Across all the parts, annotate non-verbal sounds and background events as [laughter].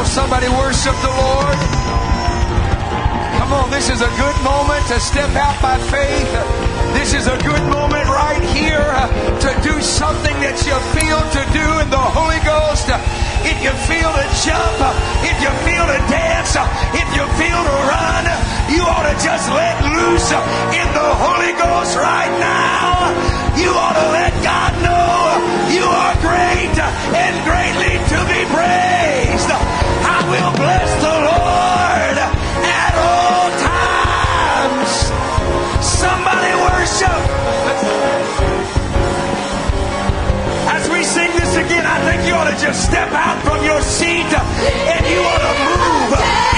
Oh, somebody worship the Lord. Come on, this is a good moment to step out by faith. This is a good moment right here to do something that you feel to do in the Holy Ghost. If you feel to jump, if you feel to dance, if you feel to run, you ought to just let loose in the Holy Ghost right now. You ought to let God know you are great and greatly to be praised. I will bless the Lord at all times. Somebody worship. As we sing this again, I think you ought to just step out from your seat and you ought to move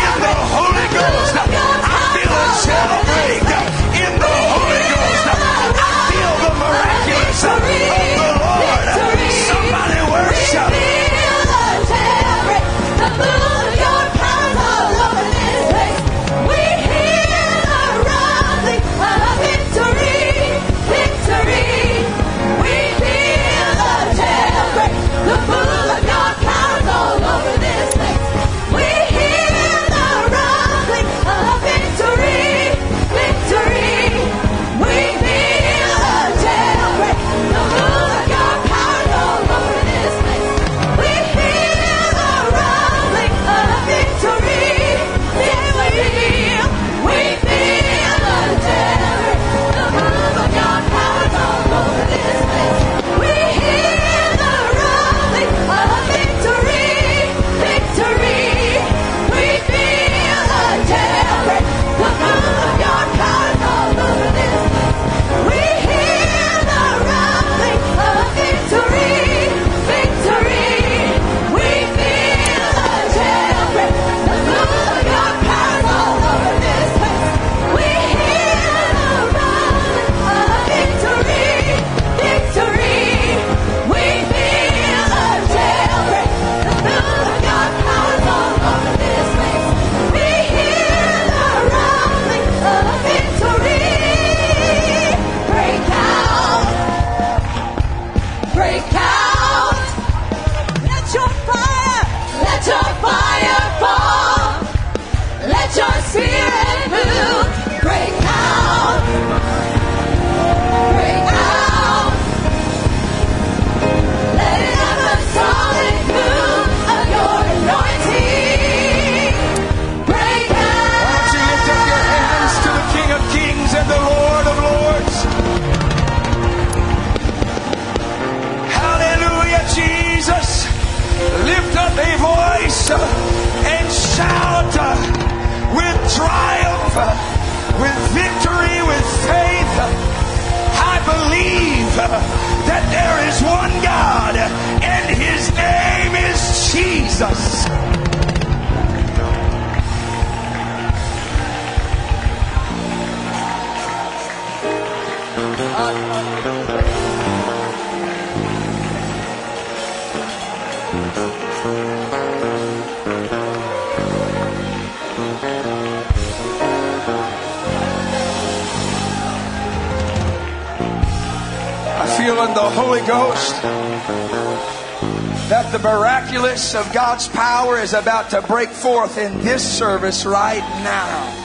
about to break forth in this service right now.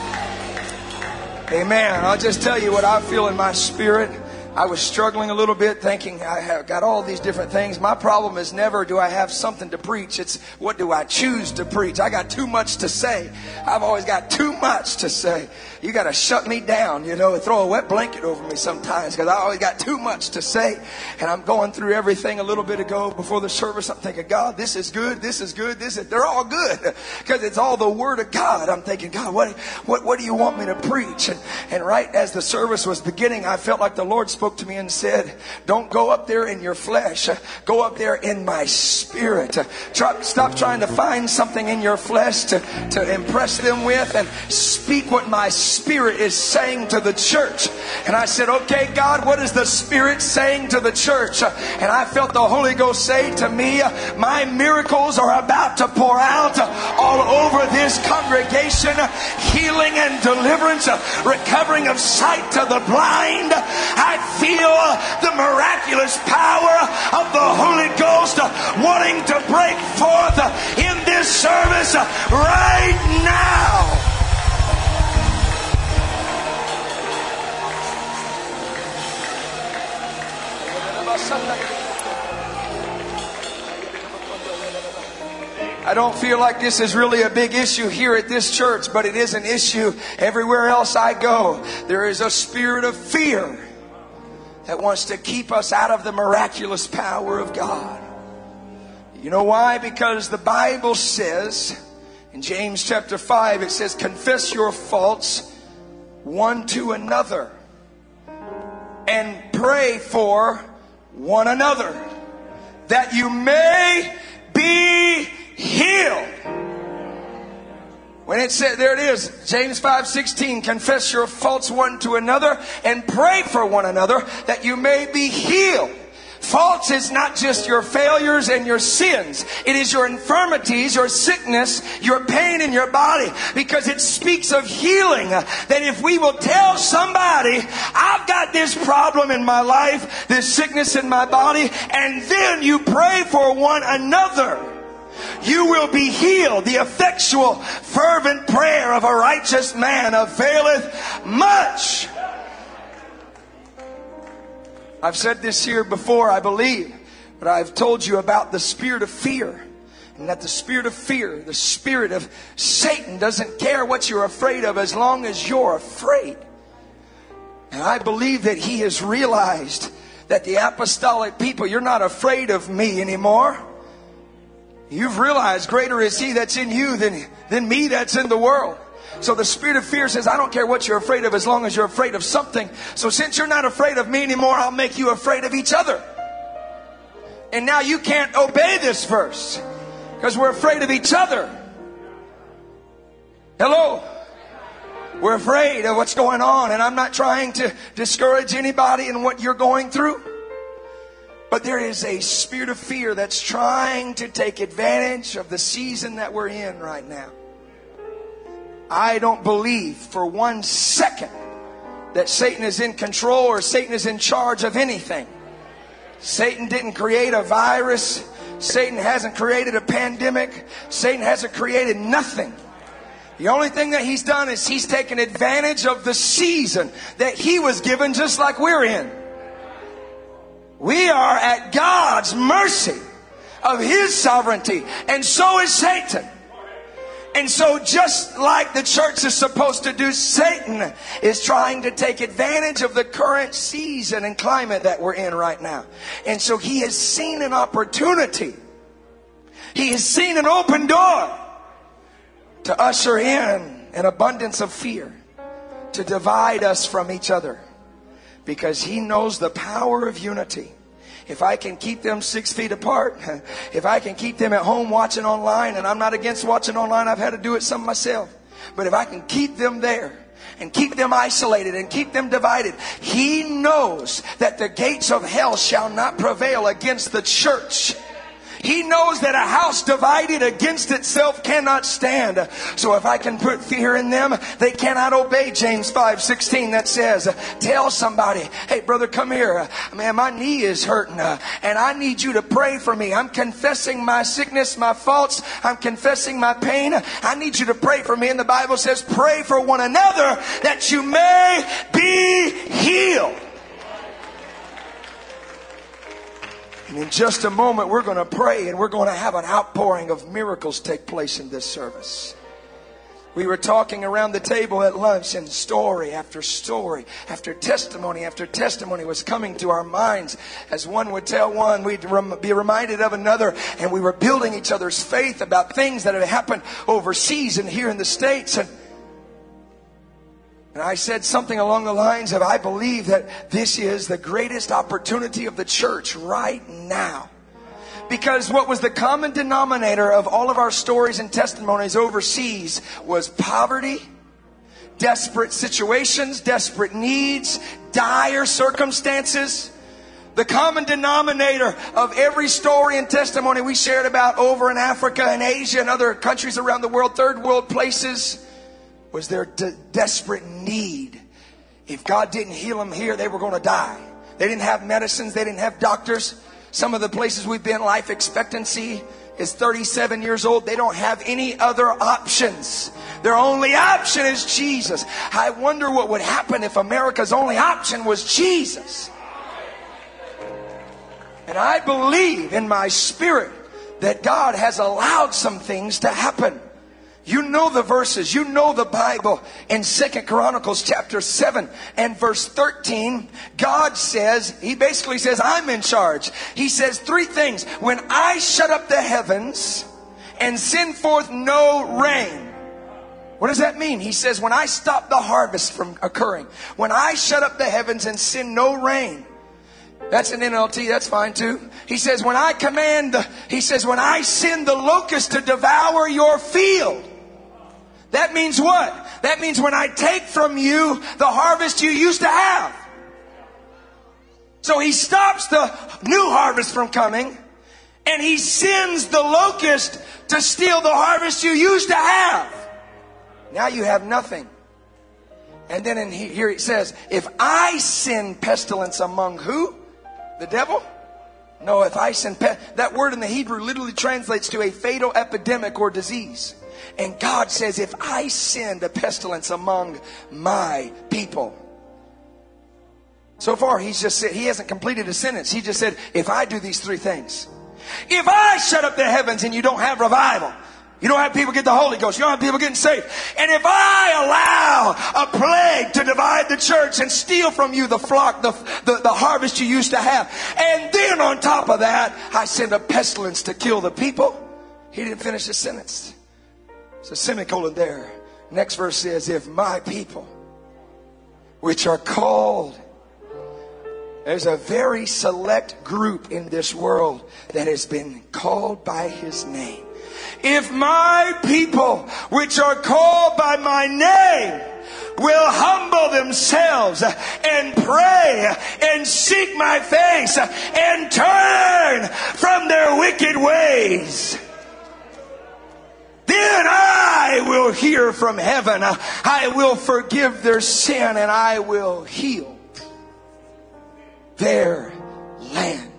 Amen. I'll just tell you what I feel in my spirit. I was struggling a little bit thinking I have got all these different things. My problem is never do I have something to preach. It's what do I choose to preach? I got too much to say. I've always got too much to say. You got to shut me down, you know, and throw a wet blanket over me sometimes because I always got too much to say. And I'm going through everything a little bit ago before the service. I'm thinking, God, this is good. This is good. This is, they're all good [laughs] because it's all the word of God. I'm thinking, God, what, what, what do you want me to preach? And, and right as the service was beginning, I felt like the Lord spoke to me and said, don't go up there in your flesh. Go up there in my spirit. Try, stop trying to find something in your flesh to, to impress them with and speak what my spirit is saying to the church. And I said, okay, God, what is the spirit saying to the church? And I felt the Holy Ghost say to me, my miracles are about to pour out all over this congregation, healing and deliverance, recovering of sight to the blind. I feel the miraculous power of the Holy Ghost wanting to break forth in this service right now. I don't feel like this is really a big issue here at this church, but it is an issue everywhere else I go. There is a spirit of fear that wants to keep us out of the miraculous power of God. You know why? Because the Bible says in James chapter 5, it says, Confess your faults one to another and pray for one another that you may be healed. When it said, there it is, James 5 16, confess your faults one to another and pray for one another that you may be healed. Faults is not just your failures and your sins. It is your infirmities, your sickness, your pain in your body. Because it speaks of healing. That if we will tell somebody, I've got this problem in my life, this sickness in my body, and then you pray for one another you will be healed. The effectual, fervent prayer of a righteous man availeth much. I've said this here before, I believe, but I've told you about the spirit of fear. And that the spirit of fear, the spirit of Satan doesn't care what you're afraid of as long as you're afraid. And I believe that he has realized that the apostolic people, you're not afraid of me anymore. You've realized greater is he that's in you than, than me that's in the world. So the spirit of fear says, I don't care what you're afraid of as long as you're afraid of something. So since you're not afraid of me anymore, I'll make you afraid of each other. And now you can't obey this verse because we're afraid of each other. Hello? We're afraid of what's going on, and I'm not trying to discourage anybody in what you're going through. But there is a spirit of fear that's trying to take advantage of the season that we're in right now. I don't believe for one second that Satan is in control or Satan is in charge of anything. Satan didn't create a virus. Satan hasn't created a pandemic. Satan hasn't created nothing. The only thing that he's done is he's taken advantage of the season that he was given just like we're in. We are at God's mercy of his sovereignty, and so is Satan. And so, just like the church is supposed to do, Satan is trying to take advantage of the current season and climate that we're in right now. And so, he has seen an opportunity, he has seen an open door to usher in an abundance of fear, to divide us from each other because he knows the power of unity. If I can keep them six feet apart, [laughs] if I can keep them at home watching online, and I'm not against watching online, I've had to do it some myself. But if I can keep them there, and keep them isolated and keep them divided. He knows that the gates of hell shall not prevail against the church. He knows that a house divided against itself cannot stand. So if I can put fear in them, they cannot obey James 5 16 that says, Tell somebody, hey, brother, come here. Man, my knee is hurting, uh, and I need you to pray for me. I'm confessing my sickness, my faults. I'm confessing my pain. I need you to pray for me. And the Bible says, Pray for one another that you may be healed. And in just a moment, we're going to pray and we're going to have an outpouring of miracles take place in this service. We were talking around the table at lunch, and story after story, after testimony after testimony was coming to our minds. As one would tell one, we'd be reminded of another, and we were building each other's faith about things that had happened overseas and here in the States. And and I said something along the lines of, I believe that this is the greatest opportunity of the church right now. Because what was the common denominator of all of our stories and testimonies overseas was poverty, desperate situations, desperate needs, dire circumstances. The common denominator of every story and testimony we shared about over in Africa and Asia and other countries around the world, third world places, was their de- desperate need. If God didn't heal them here, they were going to die. They didn't have medicines, they didn't have doctors. Some of the places we've been, life expectancy is 37 years old. They don't have any other options. Their only option is Jesus. I wonder what would happen if America's only option was Jesus. And I believe in my spirit that God has allowed some things to happen. You know the verses. You know the Bible. In Second Chronicles chapter 7 and verse 13, God says, He basically says, I'm in charge. He says three things. When I shut up the heavens and send forth no rain, what does that mean? He says, when I stop the harvest from occurring, when I shut up the heavens and send no rain, that's an NLT, that's fine too. He says, when I command, the, he says, when I send the locust to devour your field, that means what? That means when I take from you the harvest you used to have. So he stops the new harvest from coming and he sends the locust to steal the harvest you used to have. Now you have nothing. And then in here it says, if I send pestilence among who? The devil? No, if I send pe- that word in the Hebrew literally translates to a fatal epidemic or disease. And God says, if I send a pestilence among my people. So far, he's just said, he hasn't completed a sentence. He just said, if I do these three things, if I shut up the heavens and you don't have revival, you don't have people get the Holy Ghost. You don't have people getting saved. And if I allow a plague to divide the church and steal from you the flock, the, the, the, harvest you used to have, and then on top of that, I send a pestilence to kill the people, he didn't finish his sentence. It's a semicolon there. Next verse says, if my people, which are called, there's a very select group in this world that has been called by his name if my people, which are called by my name, will humble themselves and pray and seek my face and turn from their wicked ways. Then I will hear from heaven. I will forgive their sin and I will heal their land.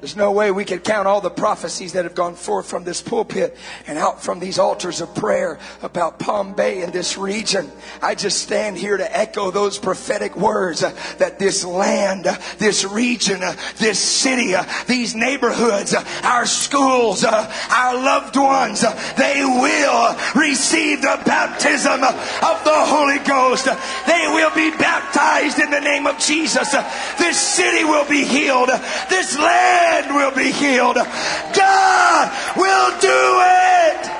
There's no way we could count all the prophecies that have gone forth from this pulpit and out from these altars of prayer about Palm Bay and this region. I just stand here to echo those prophetic words uh, that this land, uh, this region, uh, this city, these neighborhoods, our schools, our loved ones, they will receive the baptism of the Holy Ghost. They will be baptized in the name of Jesus. This city will be healed. This land land will be healed. God will do it.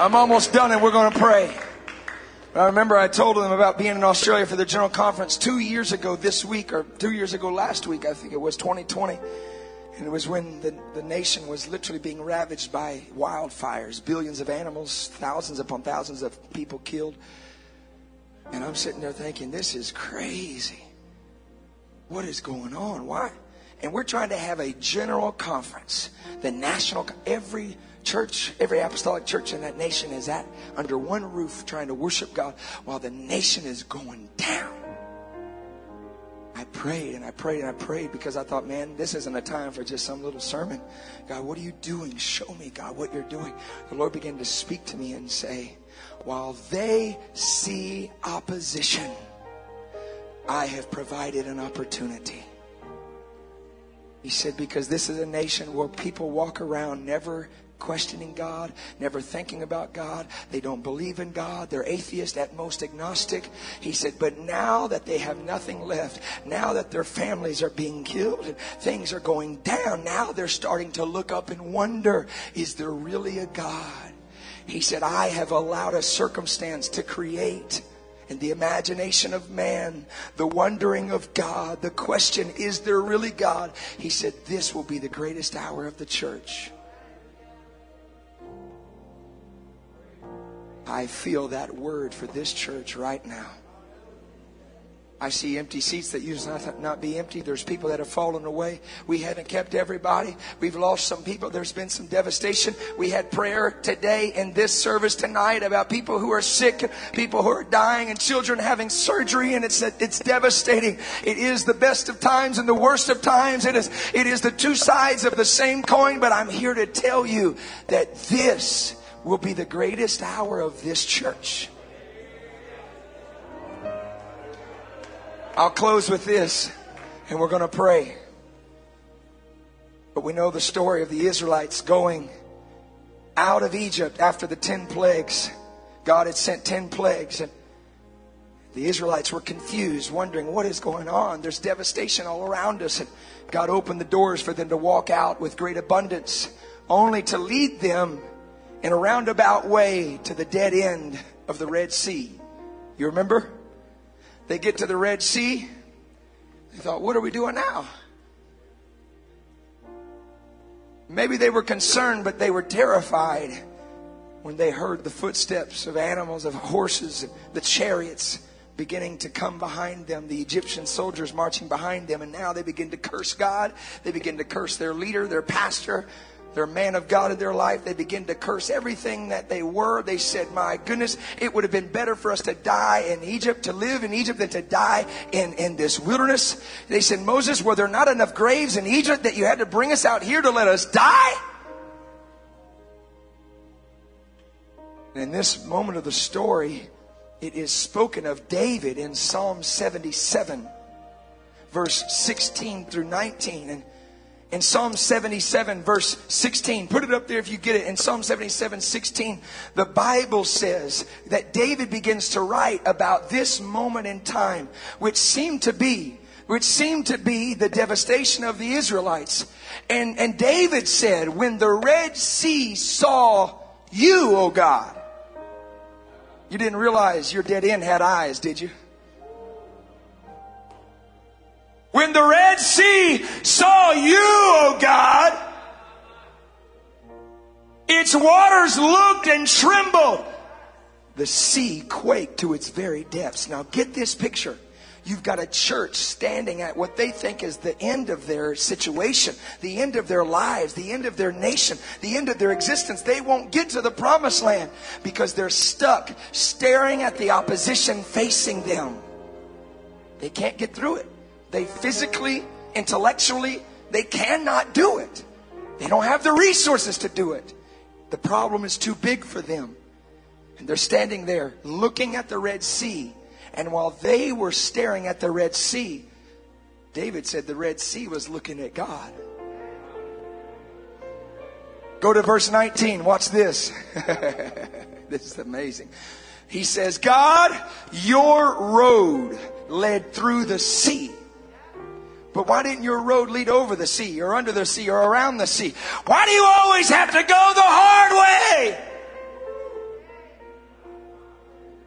I'm almost done and we're going to pray. I remember I told them about being in Australia for the general conference two years ago this week, or two years ago last week, I think it was 2020. And it was when the, the nation was literally being ravaged by wildfires, billions of animals, thousands upon thousands of people killed. And I'm sitting there thinking, this is crazy. What is going on? Why? And we're trying to have a general conference. The national, every church, every apostolic church in that nation is at under one roof trying to worship God while the nation is going down. I prayed and I prayed and I prayed because I thought, man, this isn't a time for just some little sermon. God, what are you doing? Show me, God, what you're doing. The Lord began to speak to me and say, while they see opposition, I have provided an opportunity. He said, because this is a nation where people walk around never questioning God, never thinking about God. They don't believe in God. They're atheist, at most agnostic. He said, but now that they have nothing left, now that their families are being killed and things are going down, now they're starting to look up and wonder, is there really a God? He said, I have allowed a circumstance to create in the imagination of man, the wondering of God, the question, is there really God? He said, this will be the greatest hour of the church. I feel that word for this church right now. I see empty seats that used to not be empty. There's people that have fallen away. We haven't kept everybody. We've lost some people. There's been some devastation. We had prayer today in this service tonight about people who are sick, people who are dying, and children having surgery, and it's it's devastating. It is the best of times and the worst of times. It is it is the two sides of the same coin. But I'm here to tell you that this will be the greatest hour of this church. I'll close with this and we're going to pray. But we know the story of the Israelites going out of Egypt after the 10 plagues. God had sent 10 plagues and the Israelites were confused, wondering what is going on. There's devastation all around us. And God opened the doors for them to walk out with great abundance, only to lead them in a roundabout way to the dead end of the Red Sea. You remember? They get to the Red Sea. They thought, what are we doing now? Maybe they were concerned, but they were terrified when they heard the footsteps of animals, of horses, the chariots beginning to come behind them, the Egyptian soldiers marching behind them. And now they begin to curse God. They begin to curse their leader, their pastor, they're a man of God in their life. They begin to curse everything that they were. They said, My goodness, it would have been better for us to die in Egypt, to live in Egypt, than to die in, in this wilderness. They said, Moses, were there not enough graves in Egypt that you had to bring us out here to let us die? And in this moment of the story, it is spoken of David in Psalm 77, verse 16 through 19. And in Psalm 77 verse 16. Put it up there if you get it. In Psalm 77 16, the Bible says that David begins to write about this moment in time, which seemed to be which seemed to be the devastation of the Israelites. And, and David said, when the Red Sea saw you, O God, you didn't realize your dead end had eyes, did you? When the Red Sea saw you, O oh God, its waters looked and trembled. The sea quaked to its very depths. Now get this picture. You've got a church standing at what they think is the end of their situation, the end of their lives, the end of their nation, the end of their existence. They won't get to the promised land because they're stuck staring at the opposition facing them. They can't get through it. They physically, intellectually, they cannot do it. They don't have the resources to do it. The problem is too big for them. And they're standing there looking at the Red Sea. And while they were staring at the Red Sea, David said the Red Sea was looking at God. Go to verse 19. Watch this. [laughs] this is amazing. He says, God, your road led through the sea but why didn't your road lead over the sea or under the sea or around the sea? Why do you always have to go the hard way?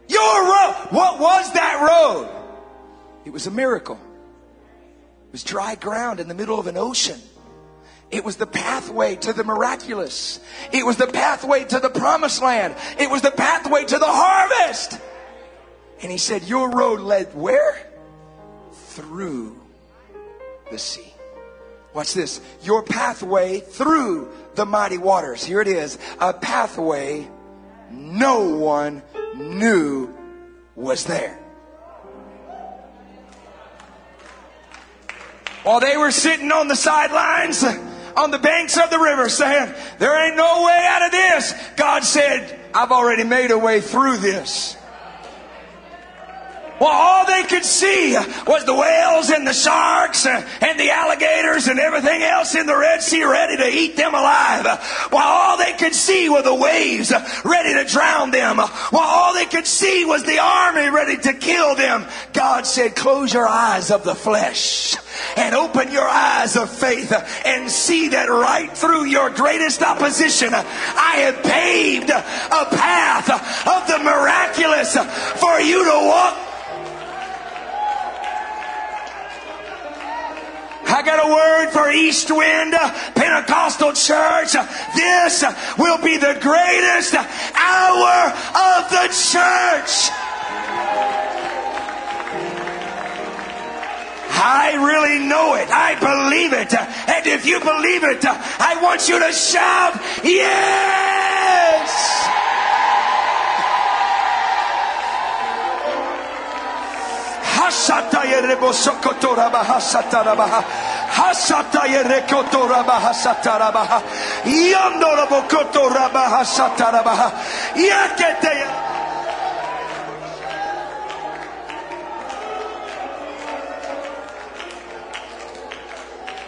Your road. What was that road? It was a miracle. It was dry ground in the middle of an ocean. It was the pathway to the miraculous. It was the pathway to the promised land. It was the pathway to the harvest. And he said, Your road led where? Through the sea. Watch this. Your pathway through the mighty waters. Here it is. A pathway no one knew was there. While they were sitting on the sidelines, on the banks of the river saying, there ain't no way out of this. God said, I've already made a way through this. Well, all they could see was the whales and the sharks and the alligators and everything else in the Red Sea ready to eat them alive. While all they could see were the waves ready to drown them. While all they could see was the army ready to kill them. God said, close your eyes of the flesh and open your eyes of faith and see that right through your greatest opposition, I have paved I got a word for East Wind uh, Pentecostal Church. Uh, this uh, will be the greatest hour of the church. I really know it. I believe it. And if you believe it, I want you to shout, Yes!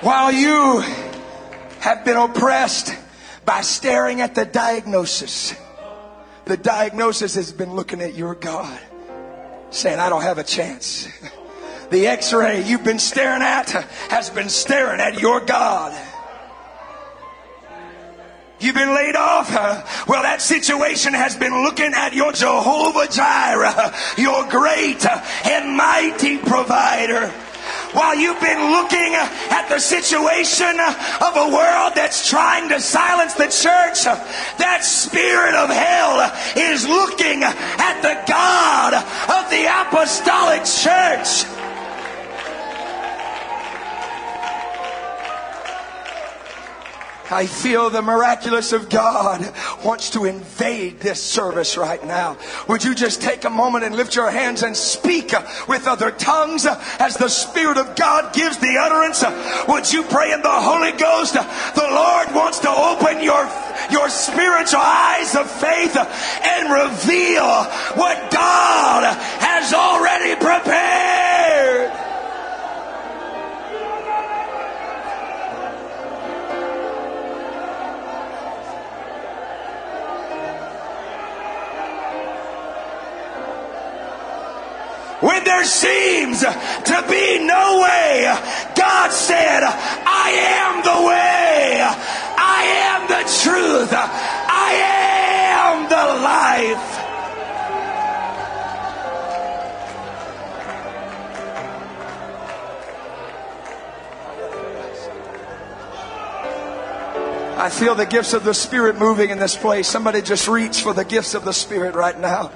While you have been oppressed by staring at the diagnosis, the diagnosis has been looking at your God saying, I don't have a chance. [laughs] The x ray you've been staring at has been staring at your God. You've been laid off. Well, that situation has been looking at your Jehovah Jireh, your great and mighty provider. While you've been looking at the situation of a world that's trying to silence the church, that spirit of hell is looking at the God of the apostolic church. I feel the miraculous of God wants to invade this service right now. Would you just take a moment and lift your hands and speak with other tongues as the Spirit of God gives the utterance? Would you pray in the Holy Ghost? The Lord wants to open your your spiritual eyes of faith and reveal what God has already prepared. When there seems to be no way, God said, I am the way, I am the truth, I am the life. I feel the gifts of the Spirit moving in this place. Somebody just reach for the gifts of the Spirit right now.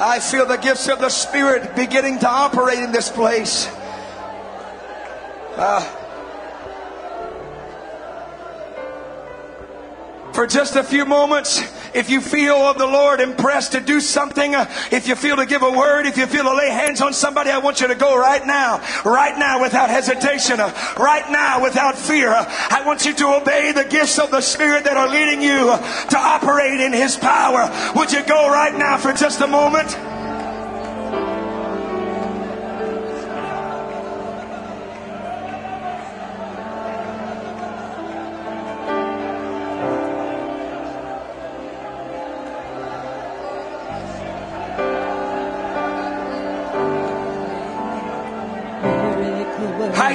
I feel the gifts of the Spirit beginning to operate in this place. Ah. for just a few moments, if you feel of the Lord impressed to do something, uh, if you feel to give a word, if you feel to lay hands on somebody, I want you to go right now, right now without hesitation, uh, right now without fear. Uh, I want you to obey the gifts of the Spirit that are leading you to operate in His power. Would you go right now for just a moment?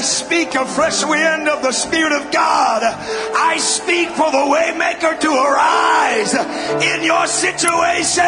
Speak a fresh wind of the Spirit of God. I speak for the waymaker to arise in your situation.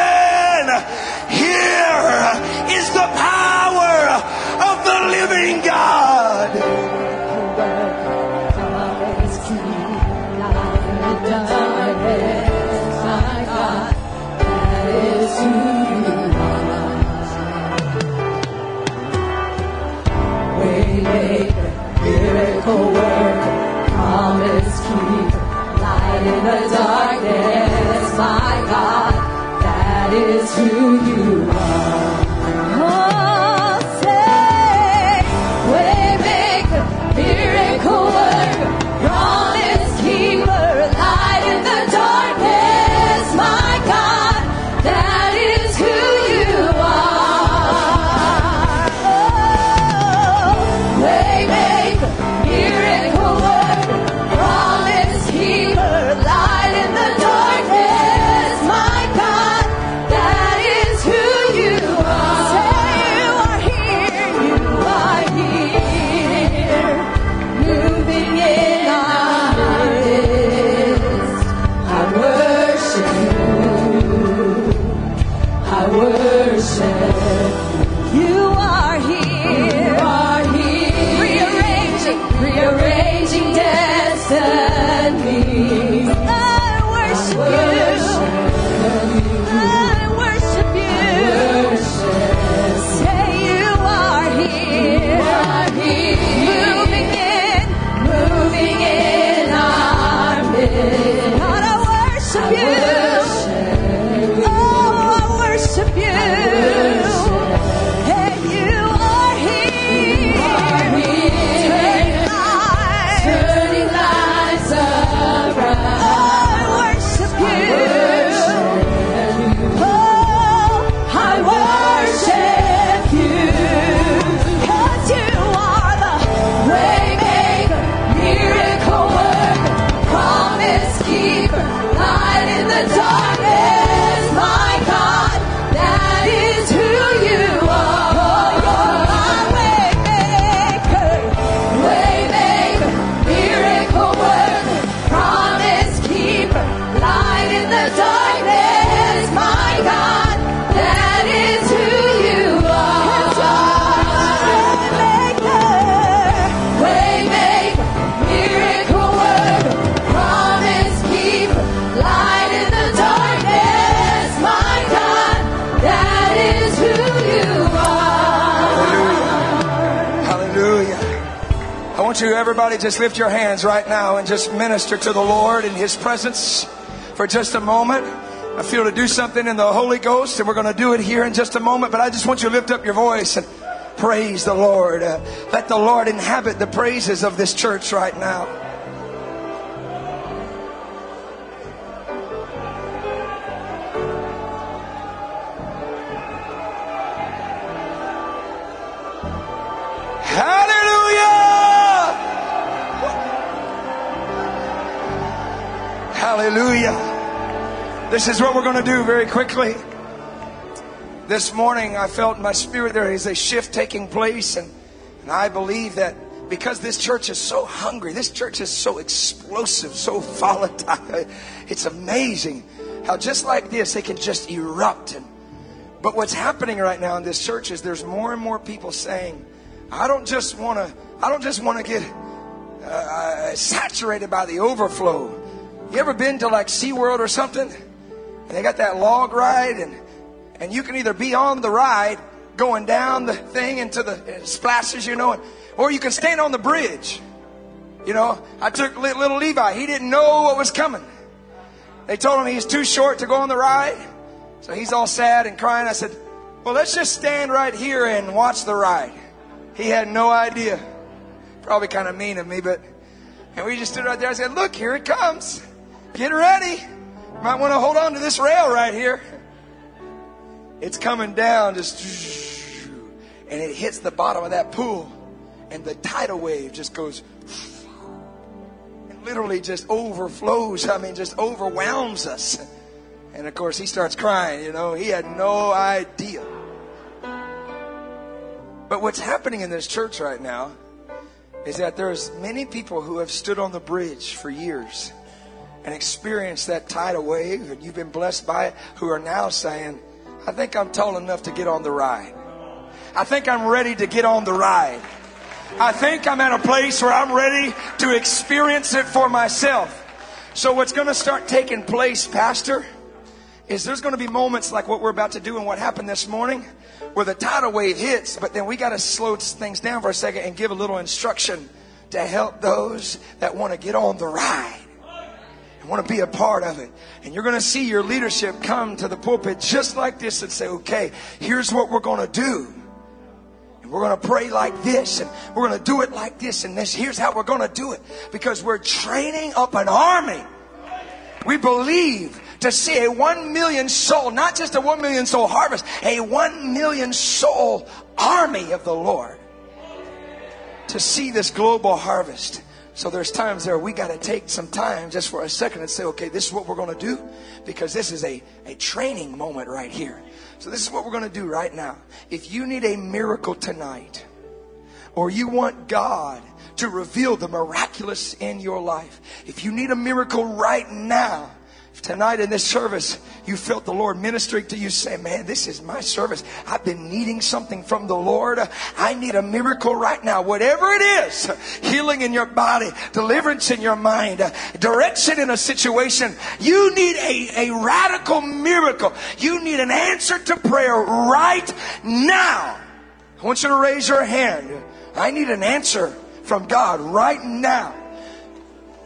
Just lift your hands right now and just minister to the Lord in His presence for just a moment. I feel to do something in the Holy Ghost, and we're going to do it here in just a moment. But I just want you to lift up your voice and praise the Lord. Uh, let the Lord inhabit the praises of this church right now. This is what we're going to do very quickly. This morning, I felt in my spirit there is a shift taking place, and, and I believe that because this church is so hungry, this church is so explosive, so volatile. [laughs] It's amazing how just like this, they can just erupt. And, but what's happening right now in this church is there's more and more people saying, I don't just want to, I don't just want to get uh, saturated by the overflow. You ever been to like SeaWorld or something? And they got that log ride and and you can either be on the ride going down the thing into the uh, splashes, you know, or you can stand on the bridge. You know, I took little Levi. He didn't know what was coming. They told him he's too short to go on the ride. So he's all sad and crying. I said, well, let's just stand right here and watch the ride. He had no idea. Probably kind of mean of me, but, and we just stood right there. I said, look, here it comes. Get ready. Might want to hold on to this rail right here. It's coming down just, and it hits the bottom of that pool, and the tidal wave just goes, and literally just overflows. I mean, just overwhelms us. And of course, he starts crying. You know, he had no idea. But what's happening in this church right now is that there's many people who have stood on the bridge for years and experienced that tidal wave, and you've been blessed by it, who are now saying, I think I'm tall enough to get on the ride. I think I'm ready to get on the ride. I think I'm at a place where I'm ready to experience it for myself. So, what's going to start taking place, Pastor, is there's going to be moments like what we're about to do and what happened this morning where the tidal wave hits, but then we got to slow things down for a second and give a little instruction to help those that want to get on the ride want to be a part of it. And you're going to see your leadership come to the pulpit just like this and say, okay, here's what we're going to do. And we're going to pray like this and we're going to do it like this and this. Here's how we're going to do it because we're training up an army. We believe to see a one million soul, not just a one million soul harvest, a one million soul army of the Lord to see this global harvest. So there's times there we got to take some time just for a second and say, okay, this is what we're going to do because this is a, a training moment right here. So this is what we're going to do right now. If you need a miracle tonight or you want God to reveal the miraculous in your life, if you need a miracle right now, tonight in this service you felt the Lord ministering to you, say, Man, this is my service. I've been needing something from the Lord. I need a miracle right now. Whatever it is, healing in your body, deliverance in your mind, direction in a situation, you need a, a radical miracle. You need an answer to prayer right now. I want you to raise your hand. I need an answer from God right now.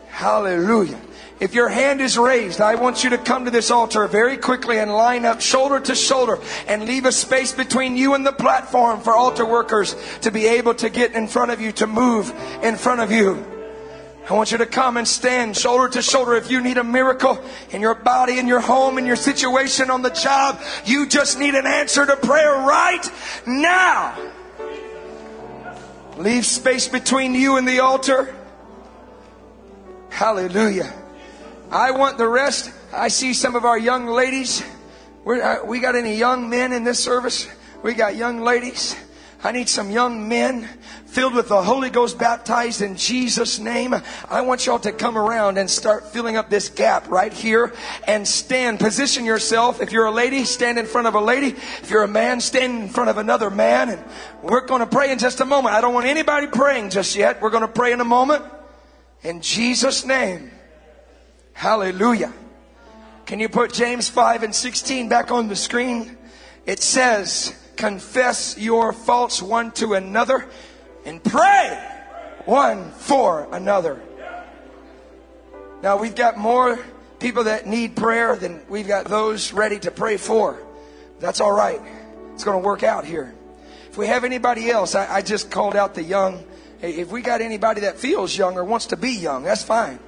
Hallelujah. If your hand is raised, I want you to come to this altar very quickly and line up shoulder to shoulder and leave a space between you and the platform for altar workers to be able to get in front of you, to move in front of you. I want you to come and stand shoulder to shoulder. If you need a miracle in your body, in your home, in your situation on the job, you just need an answer to prayer right now. Leave space between you and the altar. Hallelujah. I want the rest. I see some of our young ladies. We're, uh, we got any young men in this service? We got young ladies. I need some young men filled with the Holy Ghost baptized in Jesus' name. I want y'all to come around and start filling up this gap right here and stand. Position yourself. If you're a lady, stand in front of a lady. If you're a man, stand in front of another man. And we're going to pray in just a moment. I don't want anybody praying just yet. We're going to pray in a moment. In Jesus' name. Hallelujah. Can you put James 5 and 16 back on the screen? It says, confess your faults one to another and pray one for another. Now we've got more people that need prayer than we've got those ready to pray for. That's all right. It's going to work out here. If we have anybody else, I, I just called out the young. If we got anybody that feels young or wants to be young, that's fine.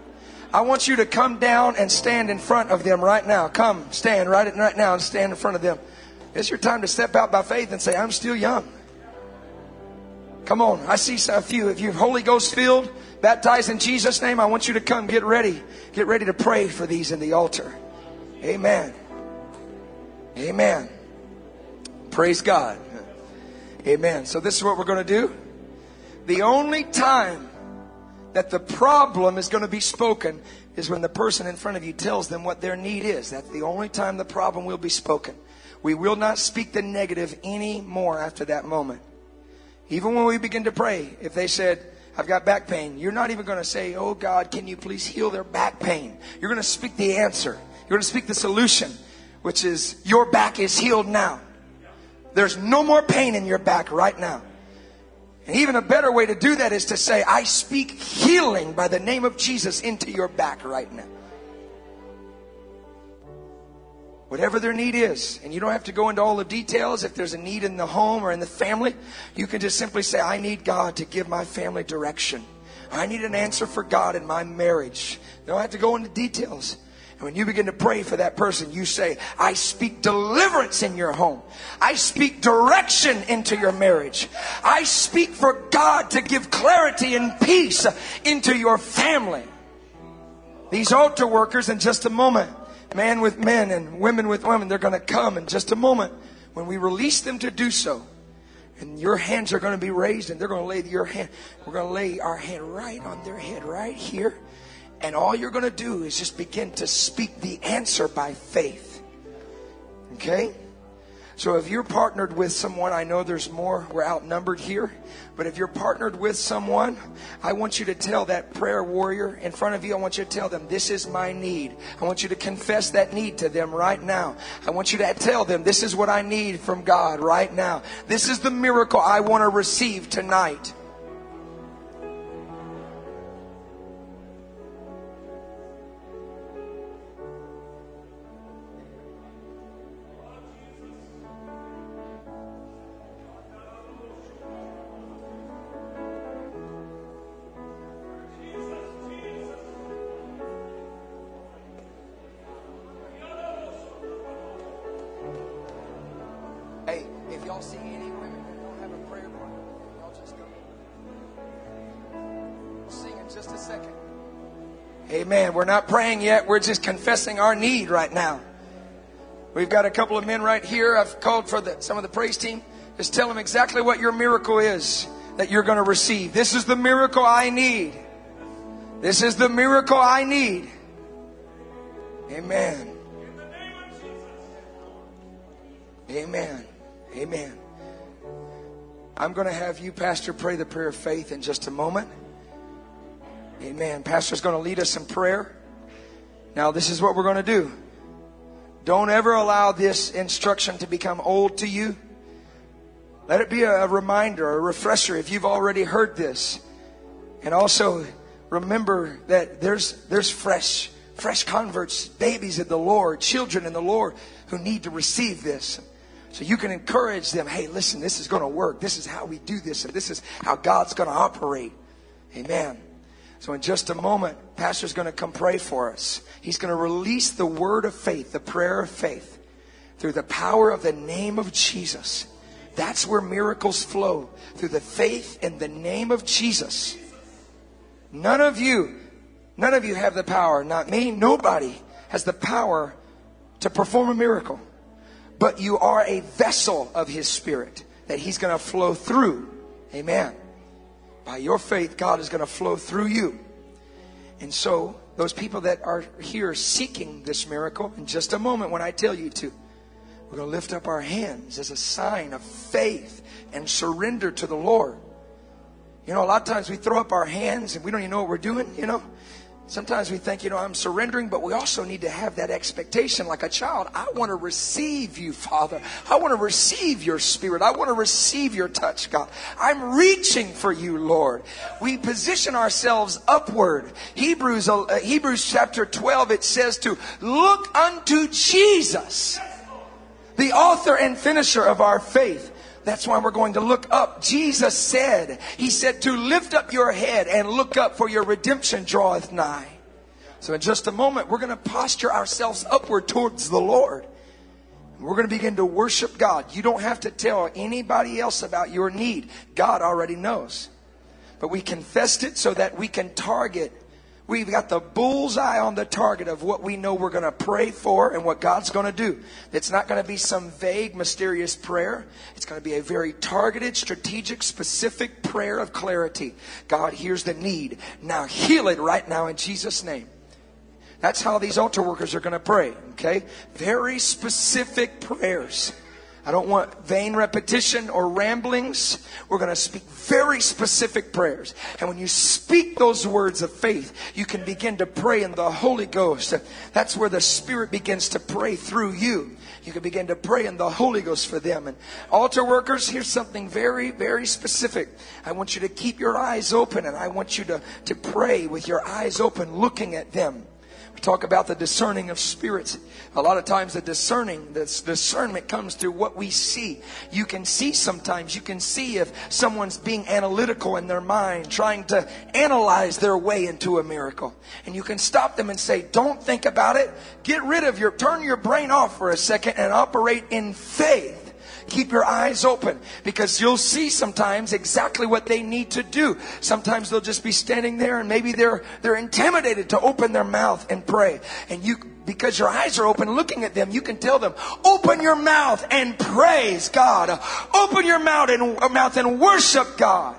I want you to come down and stand in front of them right now. Come, stand right, right now and stand in front of them. It's your time to step out by faith and say, I'm still young. Come on. I see a few. If you're Holy Ghost filled, baptized in Jesus' name, I want you to come get ready. Get ready to pray for these in the altar. Amen. Amen. Praise God. Amen. So this is what we're going to do. The only time that the problem is going to be spoken is when the person in front of you tells them what their need is. That's the only time the problem will be spoken. We will not speak the negative anymore after that moment. Even when we begin to pray, if they said, I've got back pain, you're not even going to say, Oh God, can you please heal their back pain? You're going to speak the answer. You're going to speak the solution, which is your back is healed now. There's no more pain in your back right now. And even a better way to do that is to say, I speak healing by the name of Jesus into your back right now. whatever their need is. And you don't have to go into all the details. If there's a need in the home or in the family, you can just simply say, I need God to give my family direction. I need an answer for God in my marriage. You don't have to go into details. And when you begin to pray for that person, you say, I speak deliverance in your home. I speak direction into your marriage. I speak for God to give clarity and peace into your family. These altar workers, in just a moment, man with men and women with women, they're going to come in just a moment when we release them to do so. And your hands are going to be raised and they're going to lay your hand, we're going to lay our hand right on their head right here. And all you're going to do is just begin to speak the answer by faith. Okay? So if you're partnered with someone, I know there's more, we're outnumbered here, but if you're partnered with someone, I want you to tell that prayer warrior in front of you, I want you to tell them, this is my need. I want you to confess that need to them right now. I want you to tell them, this is what I need from God right now. This is the miracle I want to receive tonight. We're not praying yet. We're just confessing our need right now. We've got a couple of men right here. I've called for the, some of the praise team. Just tell them exactly what your miracle is that you're going to receive. This is the miracle I need. This is the miracle I need. Amen. Amen. Amen. I'm going to have you, Pastor, pray the prayer of faith in just a moment. Amen. Pastor's going to lead us in prayer. Now, this is what we're going to do. Don't ever allow this instruction to become old to you. Let it be a reminder, a refresher if you've already heard this. And also remember that there's, there's fresh, fresh converts, babies in the Lord, children in the Lord who need to receive this. So you can encourage them, hey, listen, this is going to work. This is how we do this, and this is how God's going to operate. Amen. So in just a moment, Pastor's going to come pray for us. He's going to release the word of faith, the prayer of faith, through the power of the name of Jesus. That's where miracles flow, through the faith in the name of Jesus. None of you, none of you have the power, not me, nobody has the power to perform a miracle. But you are a vessel of His Spirit that He's going to flow through. Amen. By your faith, God is going to flow through you. And so, those people that are here seeking this miracle, in just a moment when I tell you to, we're going to lift up our hands as a sign of faith and surrender to the Lord. You know, a lot of times we throw up our hands and we don't even know what we're doing, you know. Sometimes we think, you know, I'm surrendering, but we also need to have that expectation like a child. I want to receive you, Father. I want to receive your spirit. I want to receive your touch, God. I'm reaching for you, Lord. We position ourselves upward. Hebrews, uh, Hebrews chapter 12, it says to look unto Jesus, the author and finisher of our faith. That's why we're going to look up. Jesus said, He said to lift up your head and look up for your redemption draweth nigh. So in just a moment, we're going to posture ourselves upward towards the Lord. We're going to begin to worship God. You don't have to tell anybody else about your need. God already knows. But we confessed it so that we can target We've got the bullseye on the target of what we know we're going to pray for and what God's going to do. It's not going to be some vague, mysterious prayer. It's going to be a very targeted, strategic, specific prayer of clarity. God, here's the need. Now heal it right now in Jesus' name. That's how these altar workers are going to pray, okay? Very specific prayers. I don't want vain repetition or ramblings. We're going to speak very specific prayers. And when you speak those words of faith, you can begin to pray in the Holy Ghost. That's where the Spirit begins to pray through you. You can begin to pray in the Holy Ghost for them. And altar workers, here's something very, very specific. I want you to keep your eyes open and I want you to, to pray with your eyes open, looking at them. We talk about the discerning of spirits. A lot of times the discerning, this discernment comes through what we see. You can see sometimes, you can see if someone's being analytical in their mind, trying to analyze their way into a miracle. And you can stop them and say, don't think about it. Get rid of your, turn your brain off for a second and operate in faith keep your eyes open because you'll see sometimes exactly what they need to do. Sometimes they'll just be standing there and maybe they're, they're intimidated to open their mouth and pray. And you, because your eyes are open looking at them, you can tell them, open your mouth and praise God. Open your mouth and, mouth and worship God.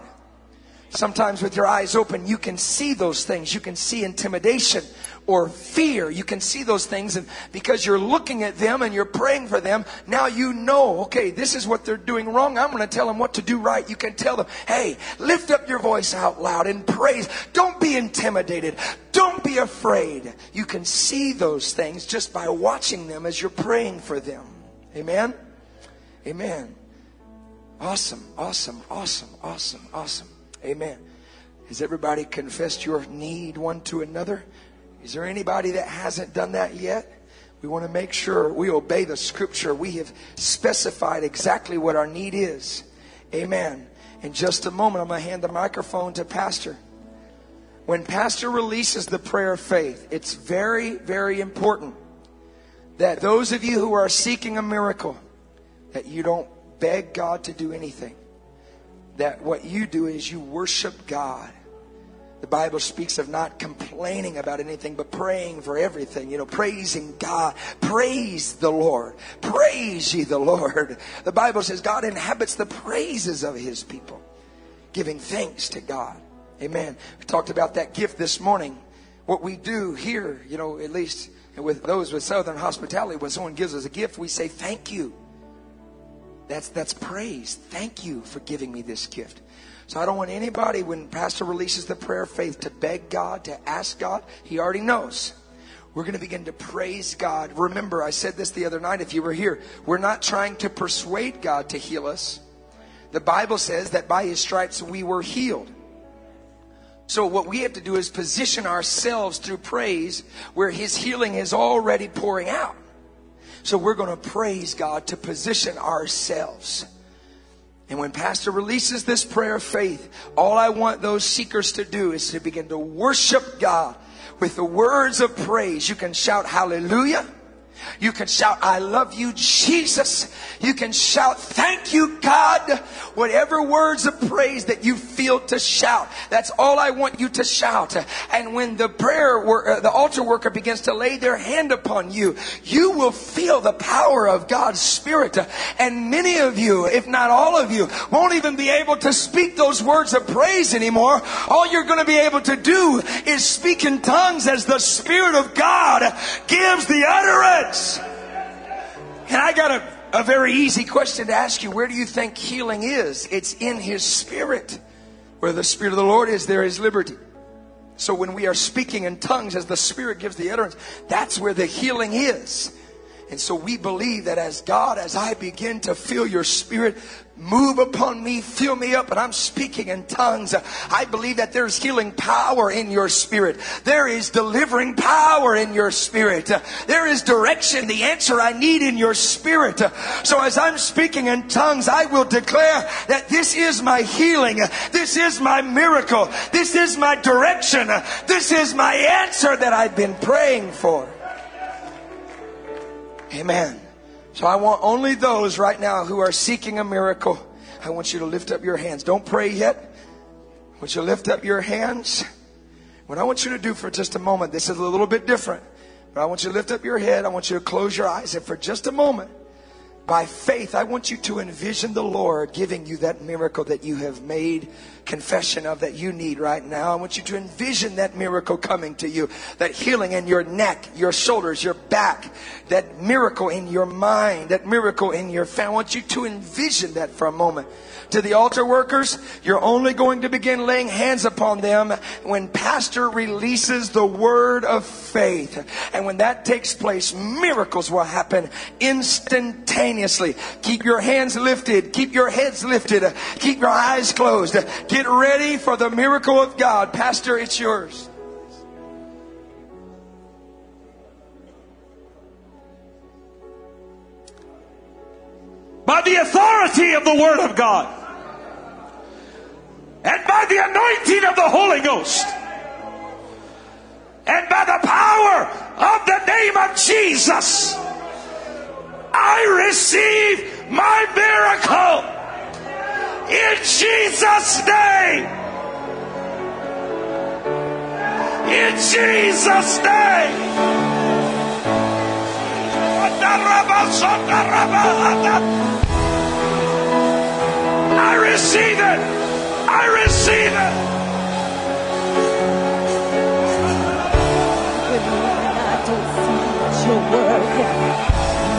Sometimes with your eyes open, you can see those things. You can see intimidation or fear. You can see those things and because you're looking at them and you're praying for them, now you know, okay, this is what they're doing wrong. I'm going to tell them what to do right. You can tell them, hey, lift up your voice out loud and praise. Don't be intimidated. Don't be afraid. You can see those things just by watching them as you're praying for them. Amen? Amen. Awesome, awesome, awesome, awesome, awesome. Amen. Has everybody confessed your need one to another? Is there anybody that hasn't done that yet? We want to make sure we obey the scripture. We have specified exactly what our need is. Amen. In just a moment, I'm going to hand the microphone to Pastor. When Pastor releases the prayer of faith, it's very, very important that those of you who are seeking a miracle, that you don't beg God to do anything. That what you do is you worship God the Bible speaks of not complaining about anything, but praying for everything. You know, praising God. Praise the Lord. Praise ye the Lord. The Bible says God inhabits the praises of his people, giving thanks to God. Amen. We talked about that gift this morning. What we do here, you know, at least with those with Southern hospitality, when someone gives us a gift, we say thank you. That's, that's praise. Thank you for giving me this gift. So I don't want anybody, when Pastor releases the prayer of faith, to beg God, to ask God. He already knows. We're going to begin to praise God. Remember, I said this the other night if you were here. We're not trying to persuade God to heal us. The Bible says that by his stripes we were healed. So what we have to do is position ourselves through praise where his healing is already pouring out. So we're going to praise God to position ourselves. And when Pastor releases this prayer of faith, all I want those seekers to do is to begin to worship God with the words of praise. You can shout hallelujah. You can shout, I love you, Jesus. You can shout, thank you, God. Whatever words of praise that you feel to shout, that's all I want you to shout. And when the prayer, uh, the altar worker begins to lay their hand upon you, you will feel the power of God's Spirit. And many of you, if not all of you, won't even be able to speak those words of praise anymore. All you're going to be able to do is speak in tongues as the Spirit of God gives the utterance. And I got a, a very easy question to ask you. Where do you think healing is? It's in His Spirit. Where the Spirit of the Lord is, there is liberty. So when we are speaking in tongues, as the Spirit gives the utterance, that's where the healing is. And so we believe that as God, as I begin to feel your spirit move upon me, fill me up, and I'm speaking in tongues, I believe that there's healing power in your spirit. There is delivering power in your spirit. There is direction, the answer I need in your spirit. So as I'm speaking in tongues, I will declare that this is my healing. This is my miracle. This is my direction. This is my answer that I've been praying for. Amen. So I want only those right now who are seeking a miracle. I want you to lift up your hands. Don't pray yet. I want you to lift up your hands. What I want you to do for just a moment, this is a little bit different, but I want you to lift up your head. I want you to close your eyes. And for just a moment, by faith, I want you to envision the Lord giving you that miracle that you have made confession of that you need right now. I want you to envision that miracle coming to you, that healing in your neck, your shoulders, your back, that miracle in your mind, that miracle in your family. I want you to envision that for a moment. To the altar workers, you're only going to begin laying hands upon them when pastor releases the word of faith. And when that takes place, miracles will happen instantaneously. Keep your hands lifted. Keep your heads lifted. Keep your eyes closed. Get ready for the miracle of God. Pastor, it's yours. by the authority of the Word of God and by the anointing of the Holy Ghost and by the power of the name of Jesus, I receive my miracle in Jesus' name. In Jesus' name. I receive it. I receive it.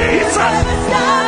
Jesus.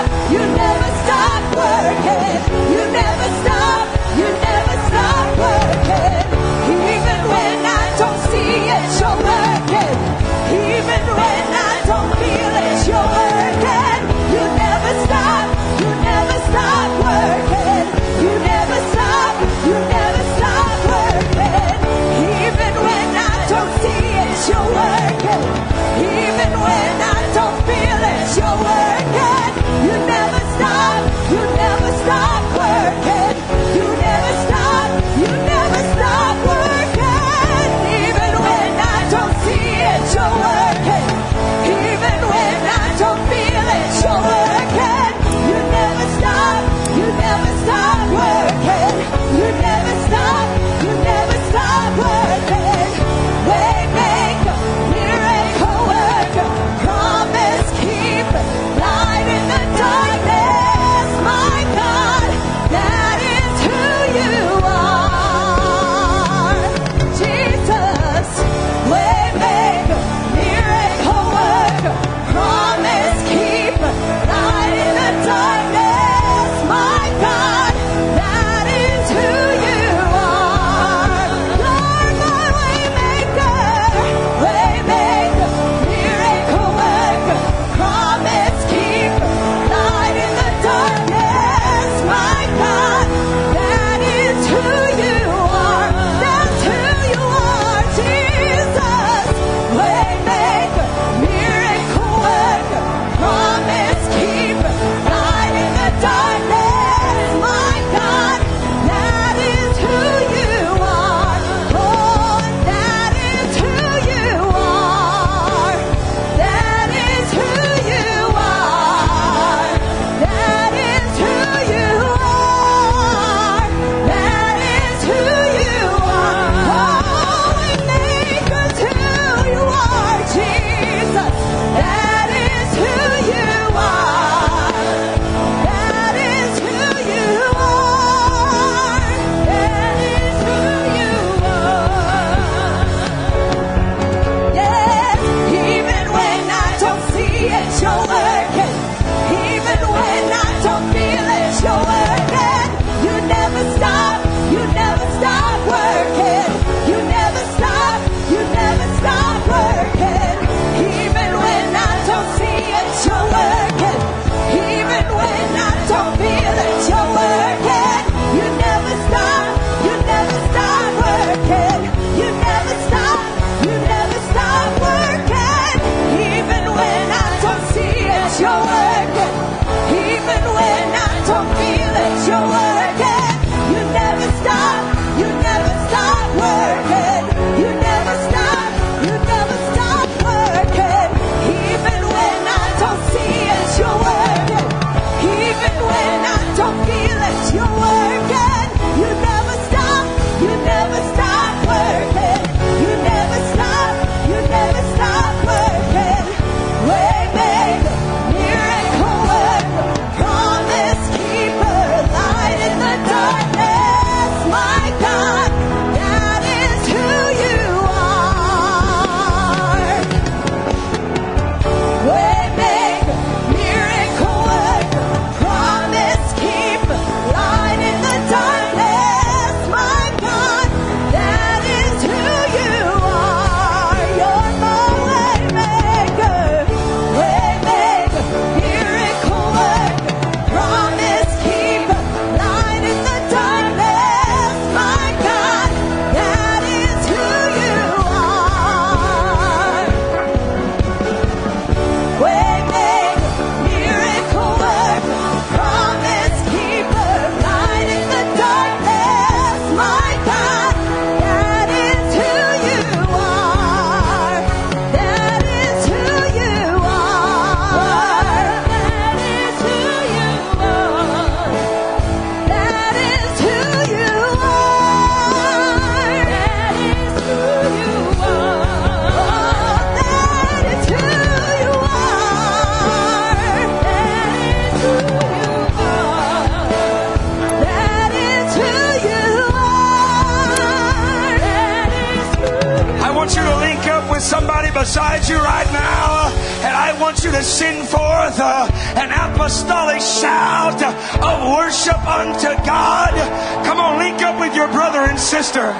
Sister.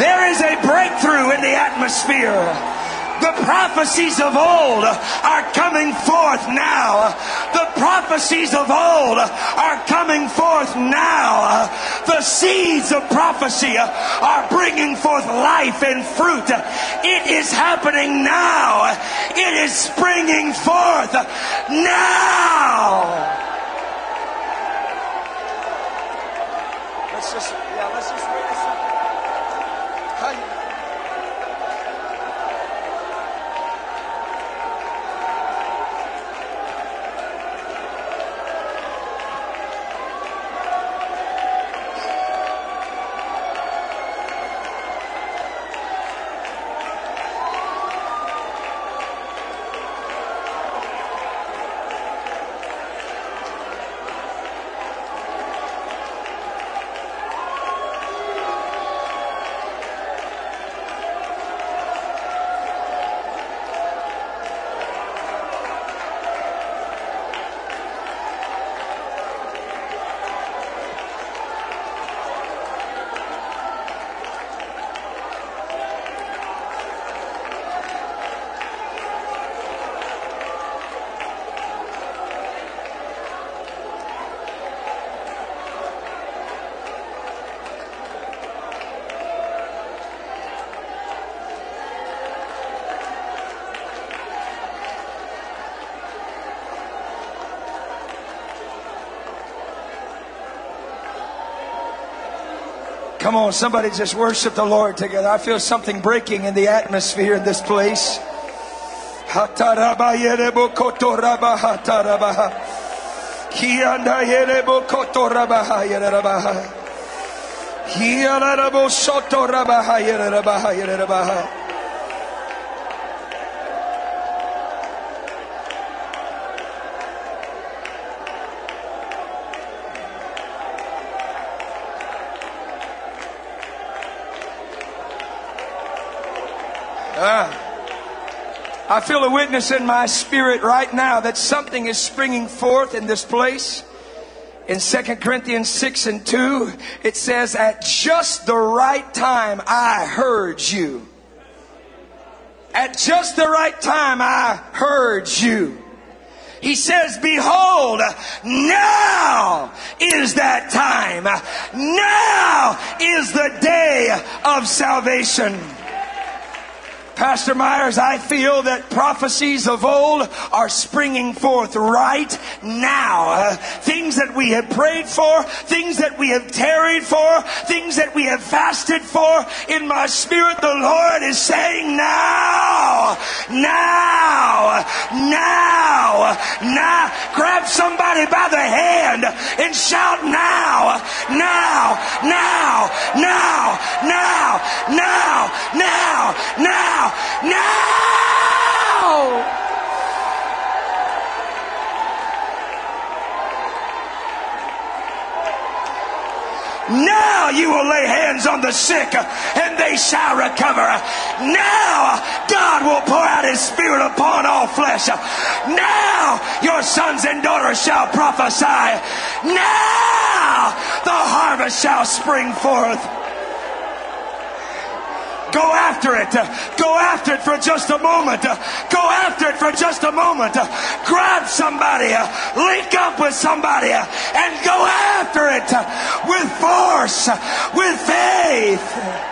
There is a breakthrough in the atmosphere. The prophecies of old are coming forth now. The prophecies of old are coming forth now. The seeds of prophecy are bringing forth life and fruit. It is happening now. It is springing forth now. Let's just, let's just wait Come on, somebody just worship the Lord together. I feel something breaking in the atmosphere in this place. I feel a witness in my spirit right now that something is springing forth in this place. In 2 Corinthians 6 and 2, it says, At just the right time I heard you. At just the right time I heard you. He says, Behold, now is that time. Now is the day of salvation. Pastor Myers, I feel that prophecies of old are springing forth right now. Uh, things that we have prayed for, things that we have tarried for, things that we have fasted for. In my spirit, the Lord is saying now, now, now, now. Grab somebody by the hand and shout now, now, now, now, now, now, now, now. No! Now you will lay hands on the sick and they shall recover. Now God will pour out his spirit upon all flesh. Now your sons and daughters shall prophesy. Now the harvest shall spring forth. Go after it. Go after it for just a moment. Go after it for just a moment. Grab somebody. Link up with somebody and go after it with force, with faith.